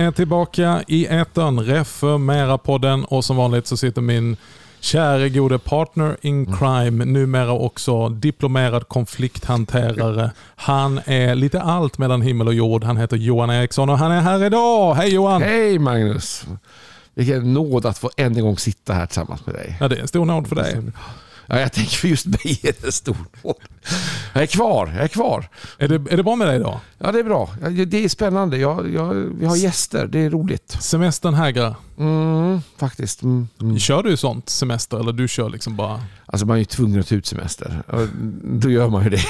Är tillbaka i etern, Reformera-podden och som vanligt så sitter min käre gode partner in Mm. crime, numera också diplomerad konflikthanterare. Han är lite allt mellan himmel och jord. Han heter Johan Eriksson och han är här idag. Hej Johan! Hej Magnus! Vilken nåd att få än en gång sitta här tillsammans med dig. Ja, det är en stor nåd för dig. Ja, jag tänker för just mig är det en stor nåd. Jag är kvar, jag är kvar. Är det, är det bra med dig då? Ja, det är bra. Det är spännande. Jag, jag, vi har gäster, det är roligt. Semestern hägrar. Mm, faktiskt. Mm, mm. Kör du sånt semester eller du kör liksom bara... Alltså man är ju tvungen att ta ut semester. Då gör man ju det.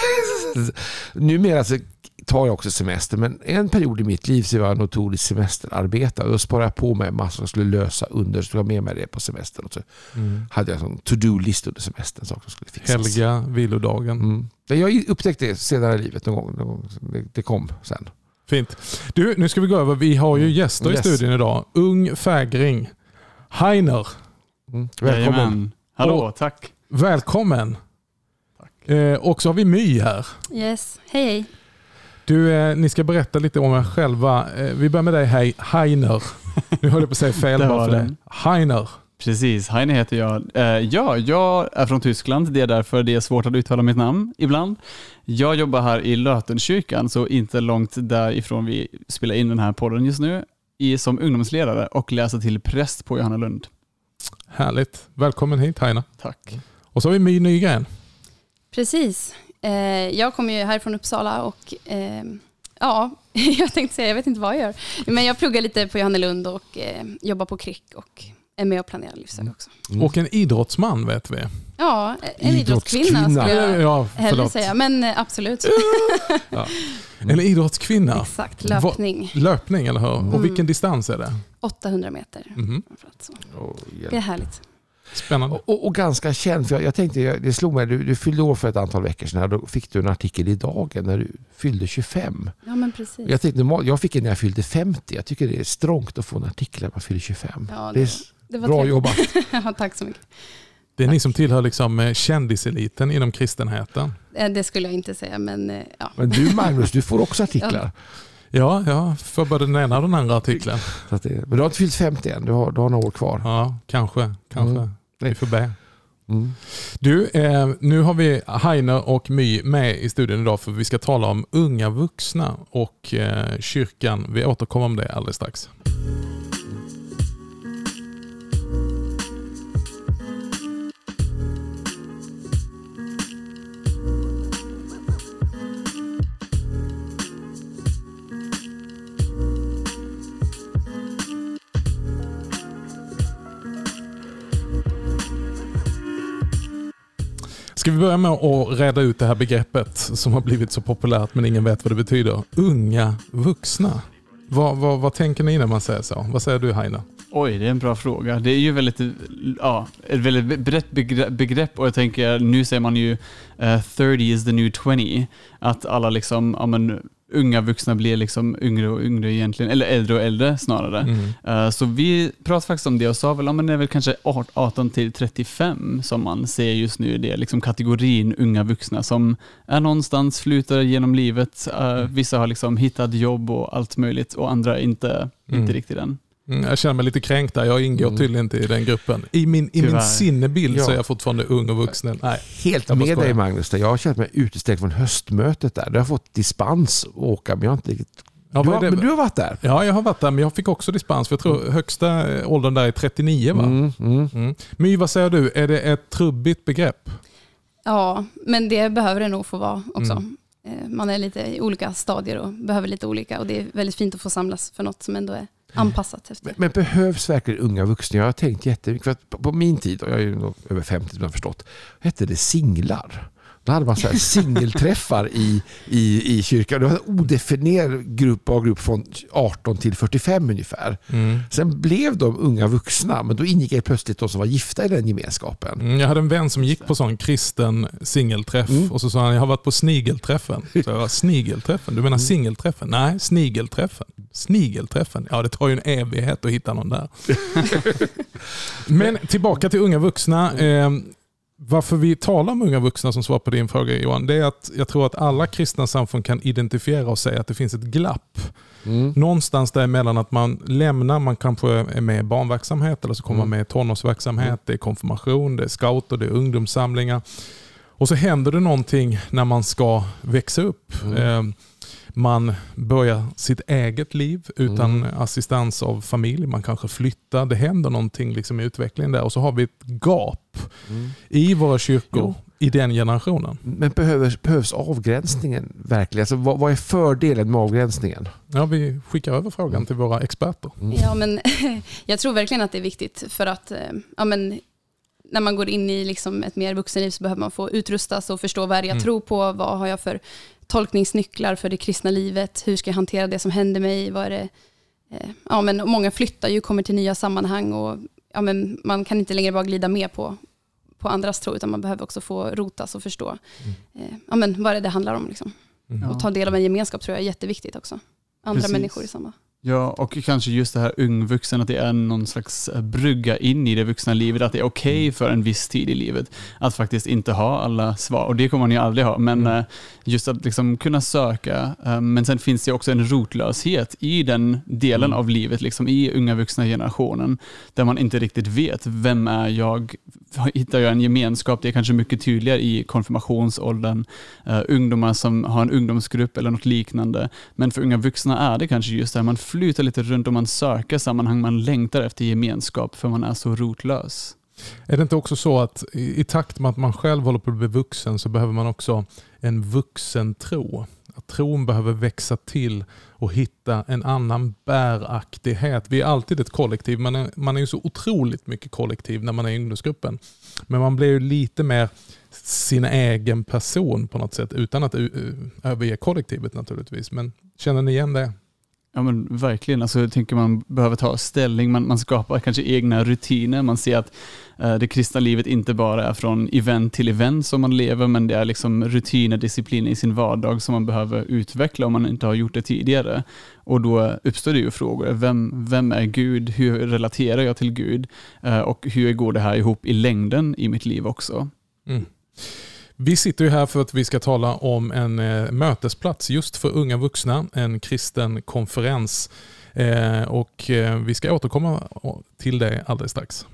Numera så tar jag också semester, men en period i mitt liv så var jag notorisk semesterarbetare. Och då sparade jag på mig massor som skulle lösa under, så tog jag med mig det på semestern. Och så hade jag en to-do-list under semestern, saker som skulle fixas. Helga vilodagen. Mm. Jag upptäckte det senare i livet någon gång. Någon gång. Det, det kom sen. Fint. Du, nu ska vi gå över. Vi har ju gäster Yes. i studion idag. Ung fägring. Heiner, Mm. Välkommen. Jajamän. Hallå, Och- tack. välkommen. Eh, och så har vi My här. Yes, hej hej. Du, eh, ni ska berätta lite om er själva. Eh, vi börjar med dig, hej. Heiner. Nu höll jag på att säga fel bara för det. Heiner. Precis, Heine heter jag. Eh, ja, jag är från Tyskland. Det är därför det är svårt att uttala mitt namn ibland. Jag jobbar här i Lötenkyrkan, så inte långt därifrån vi spelar in den här podden just nu, i, som ungdomsledare och läser till präst på Johannelund. Härligt. Välkommen hit Heiner. Tack. Och så har vi My Nygren. Precis. Eh, jag kommer ju härifrån Uppsala och eh, ja, jag tänkte säga, jag vet inte vad jag gör. Men jag pluggar lite på Johannelund och eh, jobbar på KRIK och är med och planerar livsväg också. Mm. Och en idrottsman vet vi. Ja, en idrottskvinna Idrottskvinna. skulle jag Ja, hellre säga. Men eh, absolut. En idrottskvinna. Exakt, löpning. Löpning, eller hur? Mm. Och vilken distans är det? 800 meter. Mhm. så. Och, Det är härligt. Spännande. och, och, och ganska känd, för jag, jag tänkte, jag- det slog mig, du, du fyllde år för ett antal veckor sedan, här, då fick du en artikel i Dagen när du fyllde 25. Ja, men precis. Jag, tänkte, jag fick en när jag fyllde 50, jag tycker det är strångt att få en artikel när man fyller 25. Ja, det det, är det var bra trevligt. jobbat. ja, tack så mycket. Det är ni som tillhör liksom eh, kändiseliten inom kristenheten. Eh, Det skulle jag inte säga, men eh, ja. Men du Magnus, du får också artiklar. Ja, ja, för både den ena och den andra artikeln. Det, men du har inte fyllt 50 än, du har, du har några år kvar. Ja, kanske. kanske. Mm. Vi får be. Mm. Du, eh, nu har vi Heiner och My med i studion idag för vi ska tala om unga vuxna och eh, kyrkan. Vi återkommer om det alldeles strax. Ska vi börja med att reda ut det här begreppet som har blivit så populärt men ingen vet vad det betyder. Unga vuxna. Vad, vad, vad tänker ni när man säger så? Vad säger du Heine? Oj, det är en bra fråga. Det är ju väldigt, ja, ett väldigt brett begrepp och jag tänker, nu säger man ju eh, uh, 30 is the new 20. Att alla liksom, ja men unga vuxna blir liksom yngre och yngre egentligen, eller äldre och äldre snarare. Mm. Eh, Så vi pratade faktiskt om det och sa väl, ja men det är väl kanske 18 till 35 som man ser just nu, det är liksom kategorin unga vuxna som är någonstans, flutar genom livet. Eh, Vissa har liksom hittat jobb och allt möjligt och andra inte, Mm. inte riktigt än. Mm, Jag känner mig lite kränkt där. Jag ingår Mm. tydligen inte i den gruppen. I min, i min sinnebild så Ja. är jag fortfarande ung och vuxen. Nej. Helt Jag med dig. Magnus, där jag har känt mig utestängd från höstmötet där. Du har fått dispens att åka, men jag har inte riktigt... Ja, du, har, men du har varit där? ja, jag har varit där men jag fick också dispens för jag tror högsta eh, åldern där är 39 va? Mm, mm. Mm. My, vad säger du? Är det ett trubbigt begrepp? Ja, men det behöver det nog få vara också. Mm. Eh, Man är lite i olika stadier och behöver lite olika och det är väldigt fint att få samlas för något som ändå är anpassat efter. Men, men behövs verkligen unga vuxna? Jag har tänkt jättemycket. För att på, min tid, och jag är ju över 50 som jag har förstått, hette det singlar. Då hade man så här singelträffar i, i, i kyrkan. Det var en odefinierad grupp av grupp från 18 till 45 ungefär. Mm. Sen blev de unga vuxna, men då ingick helt plötsligt de som var gifta i den gemenskapen. Mm, Jag hade en vän som gick på sån kristen singelträff Mm. och så sa han jag har varit på snigelträffen. Så jag, bara, snigelträffen? Du menar singelträffen? Nej, snigelträffen. Snigelträffen? Ja, det tar ju en evighet att hitta någon där. Men tillbaka till unga vuxna. Eh, varför vi talar om unga vuxna som svar på din fråga Johan, det är att jag tror att alla kristna samfund kan identifiera och säga att det finns ett glapp. Mm. Någonstans däremellan att man lämnar, man kanske är med i barnverksamhet eller så kommer man Mm. med i tonårsverksamhet, det är konfirmation, det är scouter, det är ungdomssamlingar. Och så händer det någonting när man ska växa upp. Mm. Man börjar sitt eget liv utan Mm. assistans av familj. Man kanske flyttar. Det händer någonting liksom i utvecklingen där. Och så har vi ett gap Mm. i våra kyrkor Jo. i den generationen. Men behövs, behövs avgränsningen verkligen? Alltså, vad, vad är fördelen med avgränsningen? Ja, vi skickar över frågan till våra experter. Mm. Ja, men jag tror verkligen att det är viktigt för att eh, ja, men, när man går in i liksom ett mer vuxenliv så behöver man få utrustas och förstå vad är jag Mm. tror på, vad har jag för tolkningsnycklar för det kristna livet, hur ska jag hantera det som händer mig, vad är det, eh, ja, men många flyttar ju, kommer till nya sammanhang och ja, men man kan inte längre bara glida med på, på andras tro, utan man behöver också få rotas och förstå eh, ja, men vad är det det handlar om. Liksom. Mm. Och ta del av en gemenskap tror jag är jätteviktigt också. Andra Precis. människor i samma. Ja, och kanske just det här ungvuxen, att det är någon slags eh, brygga in i det vuxna livet, att det är okej för en viss tid i livet att faktiskt inte ha alla svar. Och det kommer man ju aldrig ha, men Mm. eh, just att liksom kunna söka. eh, Men sen finns det också en rotlöshet i den delen Mm. av livet, liksom i unga vuxna generationen, där man inte riktigt vet, vem är jag? Hittar jag en gemenskap? Det är kanske mycket tydligare i konfirmationsåldern, ungdomar som har en ungdomsgrupp eller något liknande. Men för unga vuxna är det kanske just det här, man flyta lite runt och man söker sammanhang, man längtar efter gemenskap för man är så rotlös. Är det inte också så att i, i takt med att man själv håller på att bli vuxen så behöver man också en vuxen tro? Att tron behöver växa till och hitta en annan bäraktighet. Vi är alltid ett kollektiv, men är- man är ju så otroligt mycket kollektiv när man är i ungdomsgruppen. Men man blir ju lite mer sin egen person på något sätt utan att eh, överge kollektivet naturligtvis. Men känner ni igen det? Ja men verkligen, alltså, jag tänker man behöver ta ställning, man, man skapar kanske egna rutiner, man ser att eh, det kristna livet inte bara är från event till event som man lever, men det är liksom rutiner, disciplin i sin vardag som man behöver utveckla om man inte har gjort det tidigare. Och då uppstår det ju frågor, vem, vem är Gud, hur relaterar jag till Gud Eh, och hur går det här ihop i längden i mitt liv också? Mm. Vi sitter ju här för att vi ska tala om en eh, mötesplats just för unga vuxna, en kristen konferens. Eh, och eh, Vi ska återkomma till det alldeles strax.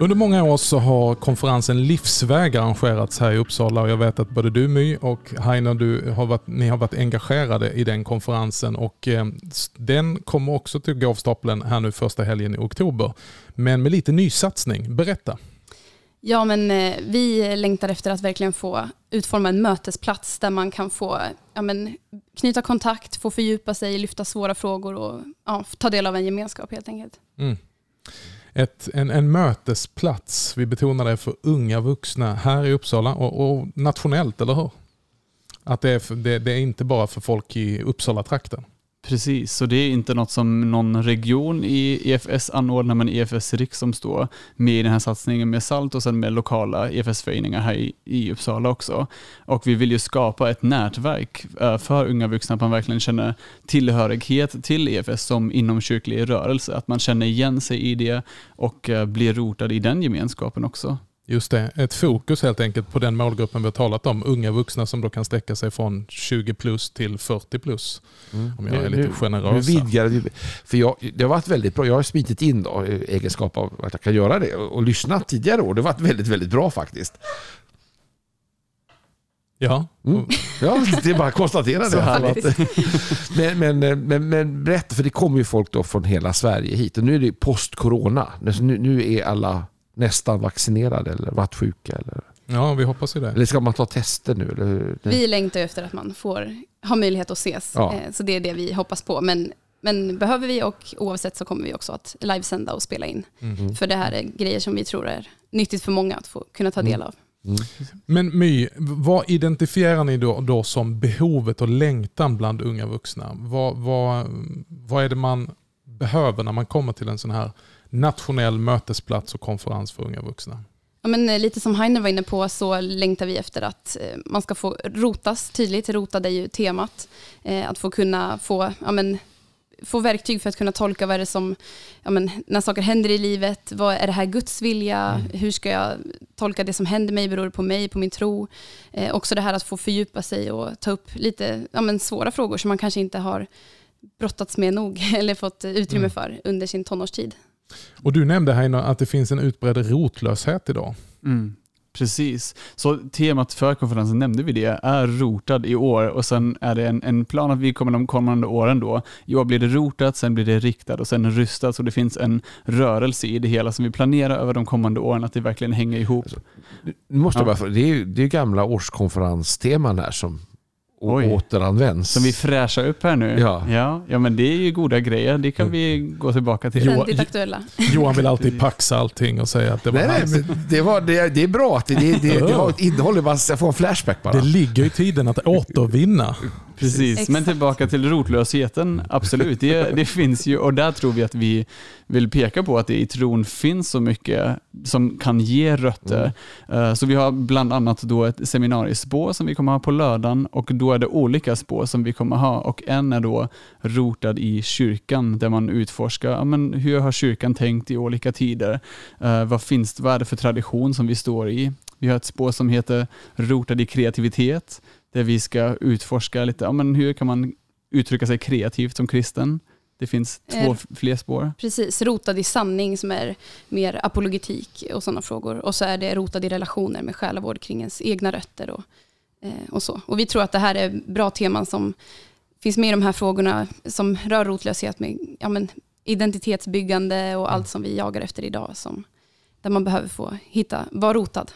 Under många år så har konferensen Livsväg arrangerats här i Uppsala och jag vet att både du My och Heiner, du har varit, ni har varit engagerade i den konferensen och eh, den kommer också till gå av stapeln här nu första helgen i oktober. Men med lite nysatsning. Berätta. Ja, men eh, vi längtar efter att verkligen få utforma en mötesplats där man kan få ja, men, knyta kontakt, få fördjupa sig, lyfta svåra frågor och ja, ta del av en gemenskap helt enkelt. Mm. Ett, en, en mötesplats, vi betonar det för unga vuxna här i Uppsala och, och nationellt, eller hur? Att det är, för, det, det är inte bara för folk i Uppsala-trakten. Precis, så det är inte något som någon region i EFS anordnar, men EFS Riks som står med i den här satsningen med SALT och sen med lokala EFS-föreningar här i, i Uppsala också. Och vi vill ju skapa ett nätverk eh, för unga vuxna, att man verkligen känner tillhörighet till EFS som inomkyrklig rörelse, att man känner igen sig i det och eh, blir rotad i den gemenskapen också. Just det, ett fokus helt enkelt på den målgruppen vi har talat om. Unga vuxna som då kan sträcka sig från 20 plus till 40 plus. Om jag är lite Nu generös. vidgar vi. För jag, det har varit väldigt bra. Jag har smitit in då, egenskap av att jag kan göra det och, och lyssnat tidigare år. Det har varit väldigt, väldigt bra faktiskt. Ja, Mm. Ja, det är bara att konstatera Så det. härligt. Men, men, men, men berätta, för det kommer ju folk då från hela Sverige hit. Och nu är det post-corona. Nu, nu är alla nästan vaccinerade eller varit sjuka. Eller, ja, vi hoppas ju det. eller ska man ta tester nu? Eller, Vi längtar efter att man får ha möjlighet att ses, Ja. eh, så det är det vi hoppas på. Men, men behöver vi och oavsett så kommer vi också att livesända och spela in. Mm. För det här är grejer som vi tror är nyttigt för många att få kunna ta del Mm. av. Mm. Men My, vad identifierar ni då, då som behovet och längtan bland unga vuxna? Vad, vad, vad är det man behöver när man kommer till en sån här nationell mötesplats och konferens för unga vuxna? Ja, men eh, lite som Heiner var inne på så längtar vi efter att eh, man ska få rotas tydligt. Rotad är ju temat. Eh, att få kunna få, ja, men, få verktyg för att kunna tolka vad är det som, ja, men, när saker händer i livet, vad är det här Guds vilja, mm. hur ska jag tolka det som händer mig, beror det på mig, på min tro. Eh, också det här att få fördjupa sig och ta upp lite ja, men, svåra frågor som man kanske inte har brottats med nog eller fått utrymme mm. för under sin tonårstid. Och Du nämnde här att det finns en utbredd rotlöshet idag. Mm. Precis. Så temat för konferensen nämnde vi det, är rotad i år och sen är det en, en plan att vi kommer de kommande åren då, i år blir det rotat, sen blir det riktat och sen rystat så det finns en rörelse i det hela som vi planerar över de kommande åren, att det verkligen hänger ihop. Alltså, måste ja. bara, det är ju det är gamla årskonferensteman här som och Oj. återanvänds. Som vi fräschar upp här nu. Ja. Ja, ja, men det är ju goda grejer. Det kan vi gå tillbaka till. Ständigt aktuella. Johan vill alltid paxa allting och säga att det var nej, hans. Nej, det, var, det, det är bra att det, det, det, det har ett innehåll. Jag får en flashback bara. Det ligger i tiden att återvinna. Precis, Exakt. men tillbaka till rotlösheten. Absolut, det, det finns ju och där tror vi att vi vill peka på att det i tron finns så mycket som kan ge rötter. Mm. Eh, så vi har bland annat då ett seminariespår som vi kommer ha på lördagen och då är det olika spår som vi kommer ha och en är då rotad i kyrkan där man utforskar ja, men hur har kyrkan tänkt i olika tider. Uh, vad, finns, vad är det för tradition som vi står i? Vi har ett spår som heter rotad i kreativitet där vi ska utforska lite, ja, men hur kan man uttrycka sig kreativt som kristen? Det finns två eh, fler spår. Precis, rotad i sanning som är mer apologetik och sådana frågor. Och så är det rotad i relationer med själavård kring ens egna rötter och, eh, och så. Och vi tror att det här är bra teman som finns med i de här frågorna som rör rotlöshet med ja, men, identitetsbyggande och allt mm. som vi jagar efter idag. Som, där man behöver få hitta, vara rotad.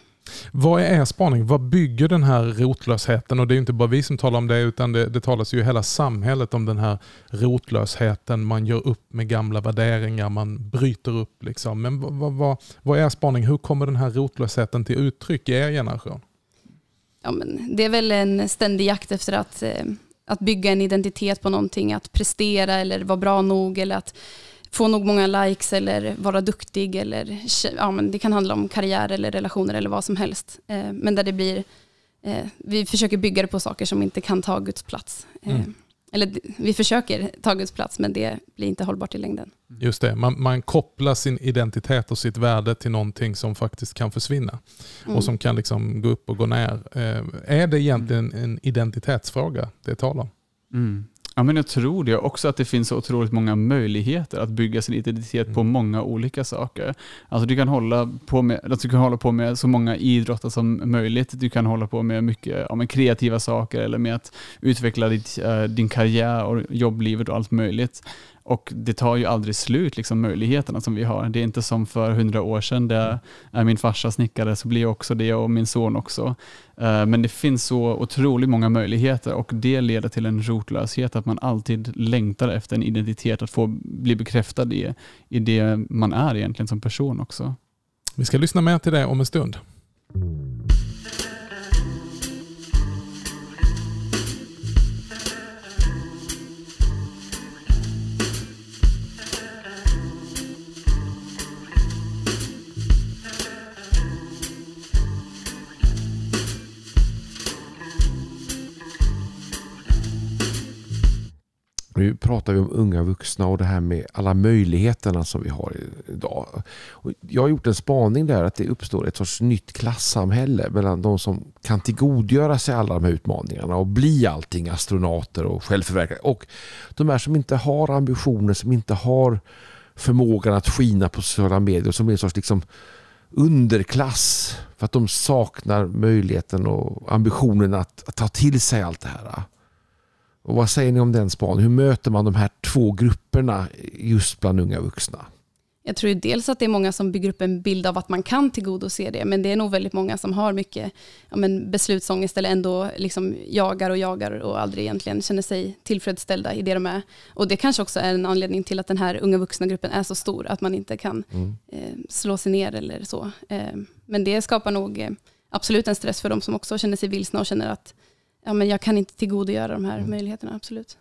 Vad är er spaning? Vad bygger den här rotlösheten? Och det är inte bara vi som talar om det, utan det, det talas ju i hela samhället om den här rotlösheten. Man gör upp med gamla värderingar, man bryter upp. Liksom. Men vad, vad, vad är er spaning? Hur kommer den här rotlösheten till uttryck i er generation? Ja, men det är väl en ständig jakt efter att, eh, att bygga en identitet på någonting, att prestera eller vara bra nog eller att få nog många likes eller vara duktig. Eller, ja, men det kan handla om karriär eller relationer eller vad som helst. Eh, men där det blir, eh, vi försöker bygga det på saker som inte kan ta Guds plats. Eh, mm. Eller vi försöker ta Guds plats men det blir inte hållbart i längden. Just det, man, man kopplar sin identitet och sitt värde till någonting som faktiskt kan försvinna. Mm. Och som kan liksom gå upp och gå ner. Eh, är det egentligen en identitetsfråga det talar om? Mm. Ja, men jag tror det också att det finns så otroligt många möjligheter att bygga sin identitet mm. på många olika saker. Alltså du kan hålla på med, alltså du kan hålla på med så många idrotter som möjligt. Du kan hålla på med mycket ja, med kreativa saker eller med att utveckla ditt, uh, din karriär och jobblivet och allt möjligt. Och det tar ju aldrig slut, liksom, möjligheterna som vi har. Det är inte som för hundra år sedan, där är min farsa snickare så blir jag också det och min son också. Uh, men det finns så otroligt många möjligheter och det leder till en rotlöshet, att man alltid längtar efter en identitet, att få bli bekräftad i, i det man är egentligen som person också. Vi ska lyssna mer till det om en stund. Pratar vi om unga vuxna och det här med alla möjligheterna som vi har idag. Och jag har gjort en spaning där att det uppstår ett sorts nytt klassamhälle mellan de som kan tillgodogöra sig alla de här utmaningarna och bli allting, astronauter och självförverkligande. Och de här som inte har ambitioner, som inte har förmågan att skina på sociala medier, som är en sorts liksom underklass för att de saknar möjligheten och ambitionen att, att ta till sig allt det här. Och vad säger ni om den spaningen? Hur möter man de här två grupperna just bland unga vuxna? Jag tror ju dels att det är många som bygger upp en bild av att man kan tillgodose det, men det är nog väldigt många som har mycket ja, men beslutsångest eller ändå liksom jagar och jagar och aldrig egentligen känner sig tillfredsställda i det de är. Och det kanske också är en anledning till att den här unga vuxna-gruppen är så stor, att man inte kan mm. eh, slå sig ner eller så. Eh, men det skapar nog eh, absolut en stress för de som också känner sig vilsna och känner att ja, men jag kan inte tillgodogöra de här mm. möjligheterna, absolut.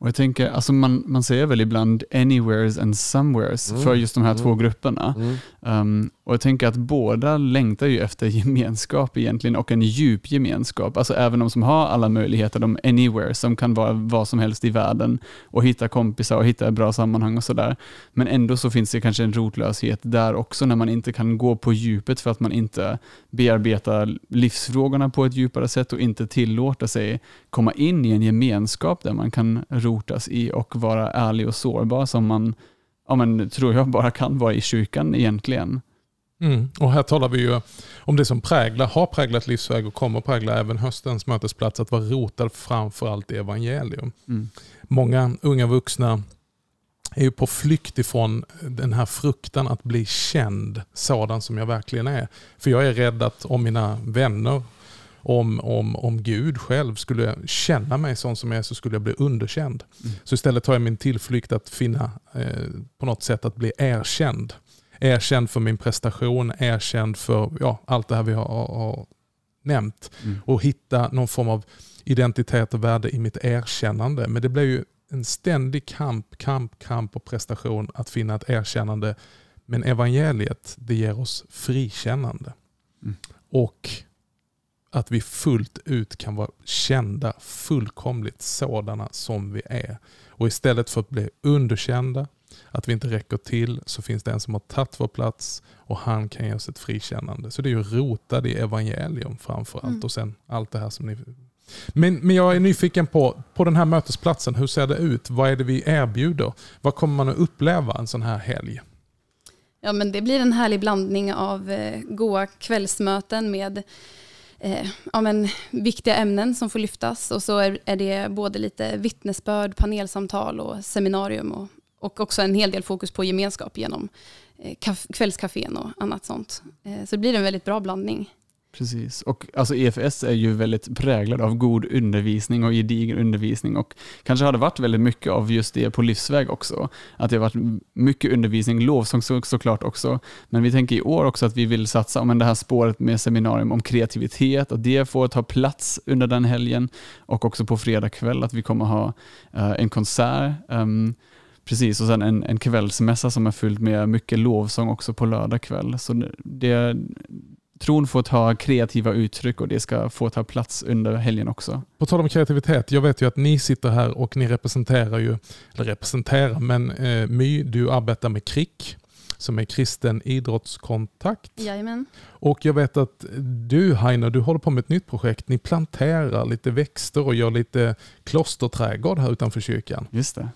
Och jag tänker, alltså man, man säger väl ibland anywheres and somewheres Mm. för just de här Mm. två grupperna. Mm. Um, och jag tänker att båda längtar ju efter gemenskap egentligen och en djup gemenskap. Alltså även de som har alla möjligheter, de anywhere som kan vara vad som helst i världen och hitta kompisar och hitta bra sammanhang och sådär. Men ändå så finns det kanske en rotlöshet där också när man inte kan gå på djupet för att man inte bearbetar livsfrågorna på ett djupare sätt och inte tillåter sig komma in i en gemenskap där man kan rotas i och vara ärlig och sårbar som man ja, men, tror jag bara kan vara i kyrkan egentligen. Mm. Och här talar vi ju om det som präglar, har präglat livsväg och kommer prägla även höstens mötesplats, att vara rotad framförallt i evangelium. Mm. Många unga vuxna är ju på flykt ifrån den här fruktan att bli känd sådan som jag verkligen är. För jag är rädd att om mina vänner, om, om, om Gud själv skulle känna mig sån som jag är så skulle jag bli underkänd. Mm. Så istället tar jag min tillflykt att finna eh, på något sätt att bli erkänd. Erkänd för min prestation, erkänd för ja, allt det här vi har, har nämnt. Mm. Och hitta någon form av identitet och värde i mitt erkännande. Men det blir ju en ständig kamp, kamp, kamp och prestation att finna ett erkännande. Men evangeliet, det ger oss frikännande. Mm. Och att vi fullt ut kan vara kända, fullkomligt sådana som vi är. Och istället för att bli underkända, att vi inte räcker till, så finns det en som har tagit vår plats och han kan ge oss ett frikännande. Så det är ju rotad i evangelium framför allt Mm. och sen allt det här som ni... Men, men jag är nyfiken på, på den här mötesplatsen, hur ser det ut? Vad är det vi erbjuder? Vad kommer man att uppleva en sån här helg? Ja, men det blir en härlig blandning av eh, goa kvällsmöten med eh, ja, men, viktiga ämnen som får lyftas. Och så är, är det både lite vittnesbörd, panelsamtal och seminarium. Och, och också en hel del fokus på gemenskap genom eh, kvällskafén och annat sånt. Eh, så det blir en väldigt bra blandning. Precis, och alltså EFS är ju väldigt präglad av god undervisning och gedigen undervisning och kanske har det varit väldigt mycket av just det på livsväg också. Att det har varit mycket undervisning, lovsång så, såklart också, men vi tänker i år också att vi vill satsa om det här spåret med seminarium om kreativitet och det får ta plats under den helgen och också på fredag kväll att vi kommer ha uh, en konsert um, Precis, och sen en, en kvällsmässa som är fylld med mycket lovsång också på lördag kväll. Så det, tron får ta kreativa uttryck och det ska få ta plats under helgen också. På tal om kreativitet, jag vet ju att ni sitter här och ni representerar ju, eller representerar, men eh, My, du arbetar med KRIK som är kristen idrottskontakt. Jajamän. Och jag vet att du Heiner, du håller på med ett nytt projekt. Ni planterar lite växter och gör lite klosterträdgård här utanför kyrkan. Just det.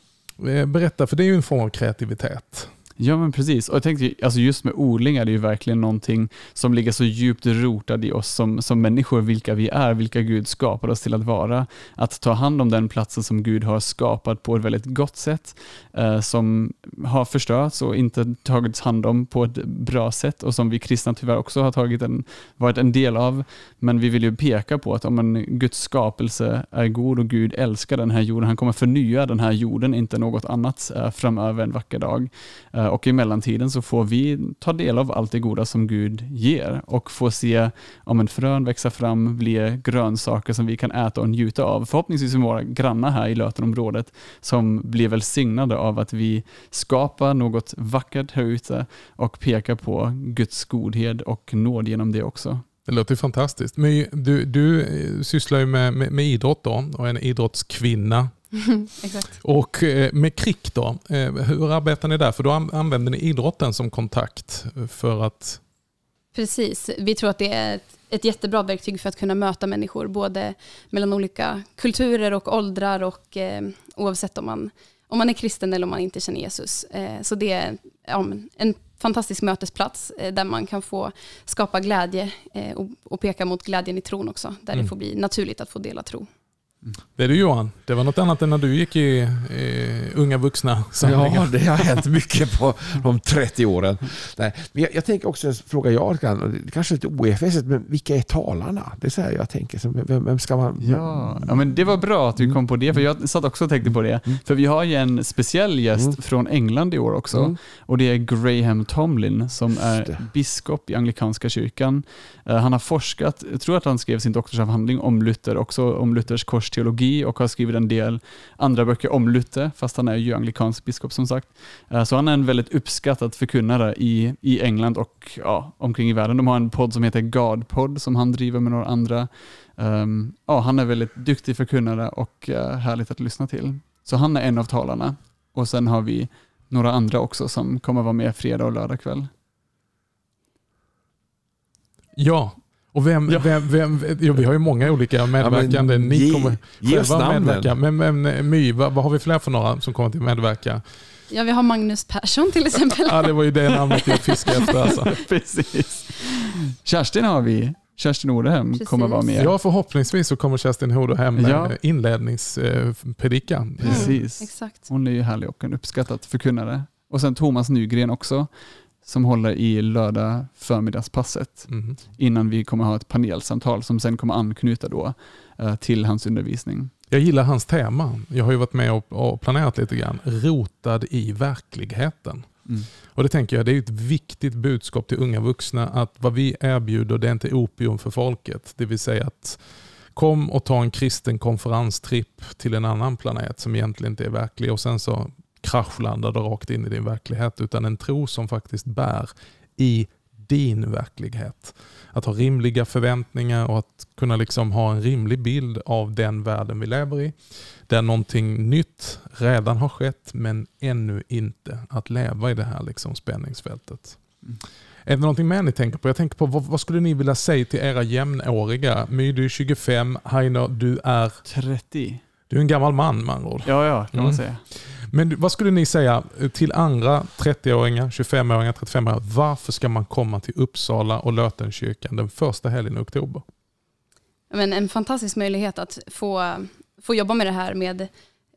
Eh, Berätta, för det är ju en form av kreativitet. Ja men precis, och jag tänkte alltså just med odling är det ju verkligen någonting som ligger så djupt rotad i oss som, som människor, vilka vi är, vilka Gud skapade oss till att vara. Att ta hand om den platsen som Gud har skapat på ett väldigt gott sätt, eh, som har förstörts och inte tagits hand om på ett bra sätt och som vi kristna tyvärr också har tagit en, varit en del av. Men vi vill ju peka på att om en Guds skapelse är god och Gud älskar den här jorden, han kommer förnya den här jorden, inte något annat eh, framöver en vacker dag. Eh, och i mellantiden så får vi ta del av allt det goda som Gud ger och få se om en frön växa fram, bli grönsaker som vi kan äta och njuta av. Förhoppningsvis med våra grannar här i Lötenområdet som blir välsignade av att vi skapar något vackert här ute och pekar på Guds godhet och nåd genom det också. Det låter fantastiskt. Men du, du sysslar ju med, med, med idrott då och är en idrottskvinna. Och eh, med KRIK då, eh, hur arbetar ni där? För då an- använder ni idrotten som kontakt för att... Precis, vi tror att det är ett, ett jättebra verktyg för att kunna möta människor, både mellan olika kulturer och åldrar och eh, oavsett om man, om man är kristen eller om man inte känner Jesus. Eh, så det är ja, en fantastisk mötesplats eh, där man kan få skapa glädje och, och peka mot glädjen i tron också, där Mm. det får bli naturligt att få dela tro. Det är du Johan, det var något annat än när du gick i eh, unga vuxna samlingar. Ja, det har hänt mycket på de 30 åren. Nej, men jag, jag tänker också en fråga jag kan, kanske lite oefesigt, men vilka är talarna? Det är så här jag tänker. Så vem, vem ska man... Ja, ja, men det var bra att du kom på det, för jag satt också och tänkte på det. För vi har ju en speciell gäst Mm. från England i år också. Mm. Och det är Graham Tomlin som är biskop i anglikanska kyrkan. Eh, Han har forskat, jag tror att han skrev sin doktorsavhandling om Luther, också om Luthers korståg teologi och har skrivit en del andra böcker om Luther, fast han är ju anglikansk biskop som sagt. Eh, så han är en väldigt uppskattad förkunnare i, i England och ja, omkring i världen. De har en podd som heter God-podd som han driver med några andra. Um, ja, han är väldigt duktig förkunnare och uh, härligt att lyssna till. Så han är en av talarna. Och sen har vi några andra också som kommer vara med fredag och lördag kväll. Ja, och vem, Ja. vem, vem, ja, vi har ju många olika medverkande. men Ni ge- kommer ge själva medverka. Men, men My, vad, vad har vi fler för några som kommer till medverka? Ja, vi har Magnus Persson till exempel. Ja, det var ju det namnet jag fiskade efter. Alltså. Precis. Kerstin har vi. Kerstin Orehem Precis. kommer vara med. Ja, förhoppningsvis så kommer Kerstin Hoder hem med Ja. ja. inledningspredikan. Precis. Exakt. Hon är ju härlig och en uppskattad förkunnare. Och sen Thomas Nygren också, som håller i lördag förmiddagspasset Mhm. innan vi kommer ha ett panelsamtal som sen kommer anknyta då eh, till hans undervisning. Jag gillar hans tema. Jag har ju varit med och, och planerat lite grann. Rotad i verkligheten. Mm. Och det tänker jag, det är ett viktigt budskap till unga vuxna att vad vi erbjuder det är inte opium för folket. Det vill säga att kom och ta en kristen konferenstripp till en annan planet som egentligen inte är verklig och sen så kraschlandar du rakt in i din verklighet. Utan en tro som faktiskt bär i din verklighet. Att ha rimliga förväntningar och att kunna liksom ha en rimlig bild av den världen vi lever i. Där någonting nytt redan har skett men ännu inte. Att leva i det här liksom spänningsfältet. Mm. Är det någonting mer ni tänker på? Jag tänker på vad, vad skulle ni vilja säga till era jämnåriga? My, du är 25. Heiner, du är, 30. Du är en gammal man med andra ord. Ja, ja, kan man Mm. säga. Men vad skulle ni säga till andra 30-åringar, 25-åringar, 35-åringar? Varför ska man komma till Uppsala och Lötenkyrkan den första helgen i oktober? Men en fantastisk möjlighet att få, få jobba med det här med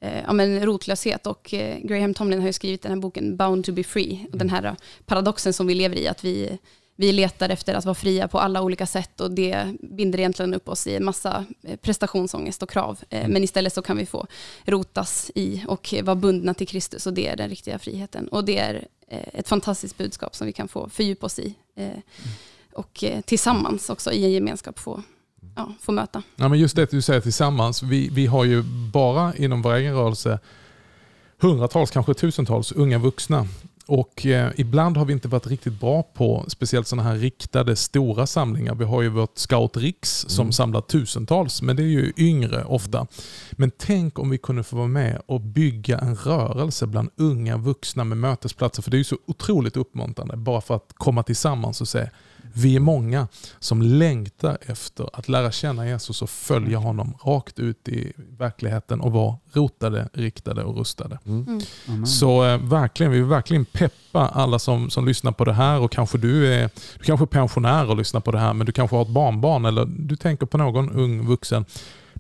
eh, ja, men rotlöshet. Och, eh, Graham Tomlin har ju skrivit den här boken Bound to be free. Och den här eh, paradoxen som vi lever i, att vi, vi letar efter att vara fria på alla olika sätt och det binder egentligen upp oss i en massa eh, prestationsångest och krav. Eh, men istället så kan vi få rotas i och vara bundna till Kristus och det är den riktiga friheten. Och det är eh, ett fantastiskt budskap som vi kan få fördjupa oss i. Eh, och tillsammans också i en gemenskap få, ja, få möta. Ja, men just det du säger tillsammans. Vi, vi har ju bara inom vår egen rörelse hundratals, kanske tusentals unga vuxna. Och eh, ibland har vi inte varit riktigt bra på speciellt sådana här riktade stora samlingar. Vi har ju vårt Scout Riks som Mm. samlar tusentals, men det är ju yngre ofta. Men tänk om vi kunde få vara med och bygga en rörelse bland unga vuxna med mötesplatser. För det är ju så otroligt uppmuntrande bara för att komma tillsammans och säga vi är många som längtar efter att lära känna Jesus och följa honom rakt ut i verkligheten och vara rotade, riktade och rustade. Mm. Mm. Så eh, verkligen, vi vill verkligen peppa alla som, som lyssnar på det här och kanske du är, du kanske är pensionär och lyssnar på det här men du kanske har ett barnbarn eller du tänker på någon ung vuxen.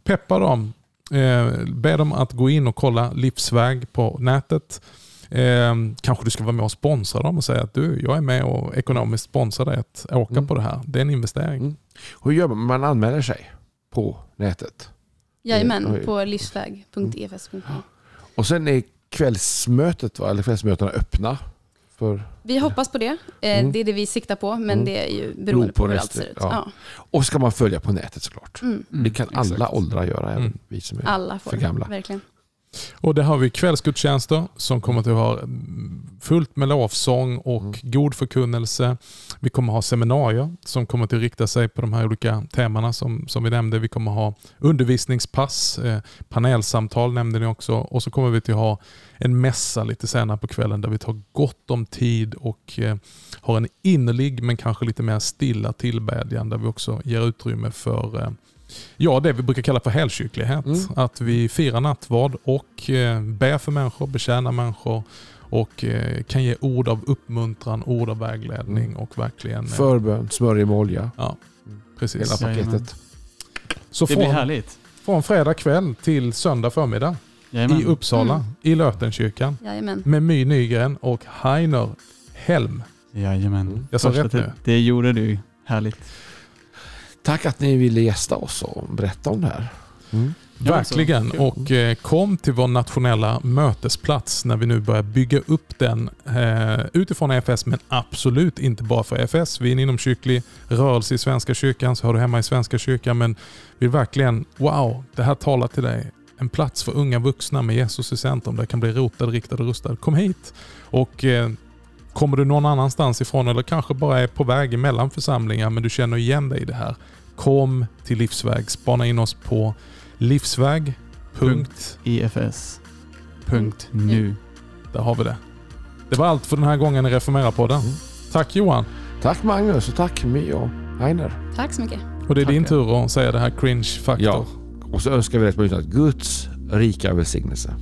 Peppa dem, eh, be dem att gå in och kolla Livsväg på nätet. Eh, kanske du ska vara med och sponsra dem och säga att du, jag är med och ekonomiskt sponsrar dig att åka Mm. på det här. Det är en investering. Mm. Hur gör man? Man anmäler sig på nätet. Jajamän, på livsväg.efs.nu. Och sen är kvällsmötet, va? eller kvällsmötena öppna för Vi hoppas på det. Eh, Mm. Det är det vi siktar på, men Mm. det är ju beroende på på hur resten, allt ser ut. ja. Ja. Och ska man följa på nätet såklart. Mm. Mm, Det kan alla exakt. åldrar göra, även Mm. vi som är Alla får för gamla. verkligen. Och det har vi kvällsgudstjänster som kommer att ha fullt med lovsång och Mm. god förkunnelse. Vi kommer ha seminarier som kommer att rikta sig på de här olika temana som, som vi nämnde. Vi kommer ha undervisningspass, eh, panelsamtal nämnde ni också och så kommer vi att ha en mässa lite senare på kvällen där vi tar gott om tid och eh, har en innerlig men kanske lite mer stilla tillbedjan där vi också ger utrymme för eh, Ja, det vi brukar kalla för helkyrklighet. Mm. Att vi firar nattvard och eh, ber för människor, betjänar människor och eh, kan ge ord av uppmuntran, ord av vägledning Mm. och verkligen... eh, Förbön, smörja med olja, Ja, hela precis. Jajamän. paketet. Så Det blir från, härligt. från fredag kväll till söndag förmiddag Jajamän. i Uppsala, Mm. i Lötenkyrkan Jajamän. med My Nygren och Heiner Helm. Jajamän. Jag sa Första rätt nu. Det gjorde du. Härligt. Tack att ni ville gästa oss och berätta om det här. Mm. Verkligen. Och eh, kom till vår nationella mötesplats när vi nu börjar bygga upp den eh, utifrån EFS, men absolut inte bara för EFS. Vi är en inomkyrklig rörelse i Svenska kyrkan, så hör du hemma i Svenska kyrkan, men vi verkligen, wow, det här talar till dig. En plats för unga vuxna med Jesus i centrum, där det kan bli rotad, riktad och rustad. Kom hit! Och eh, Kommer du någon annanstans ifrån eller kanske bara är på väg emellan församlingar men du känner igen dig i det här. Kom till Livsväg. Spana in oss på livsväg. Punkt. EFS.nu. Där har vi det. Det var allt för den här gången i Reformera-podden. Mm. Tack Johan. Tack Magnus och tack My och Einer. Tack så mycket. Och det är din Tackar. tur att säga det här cringe-faktor. Ja. Och så önskar vi rätt mycket att Guds rika välsignelse.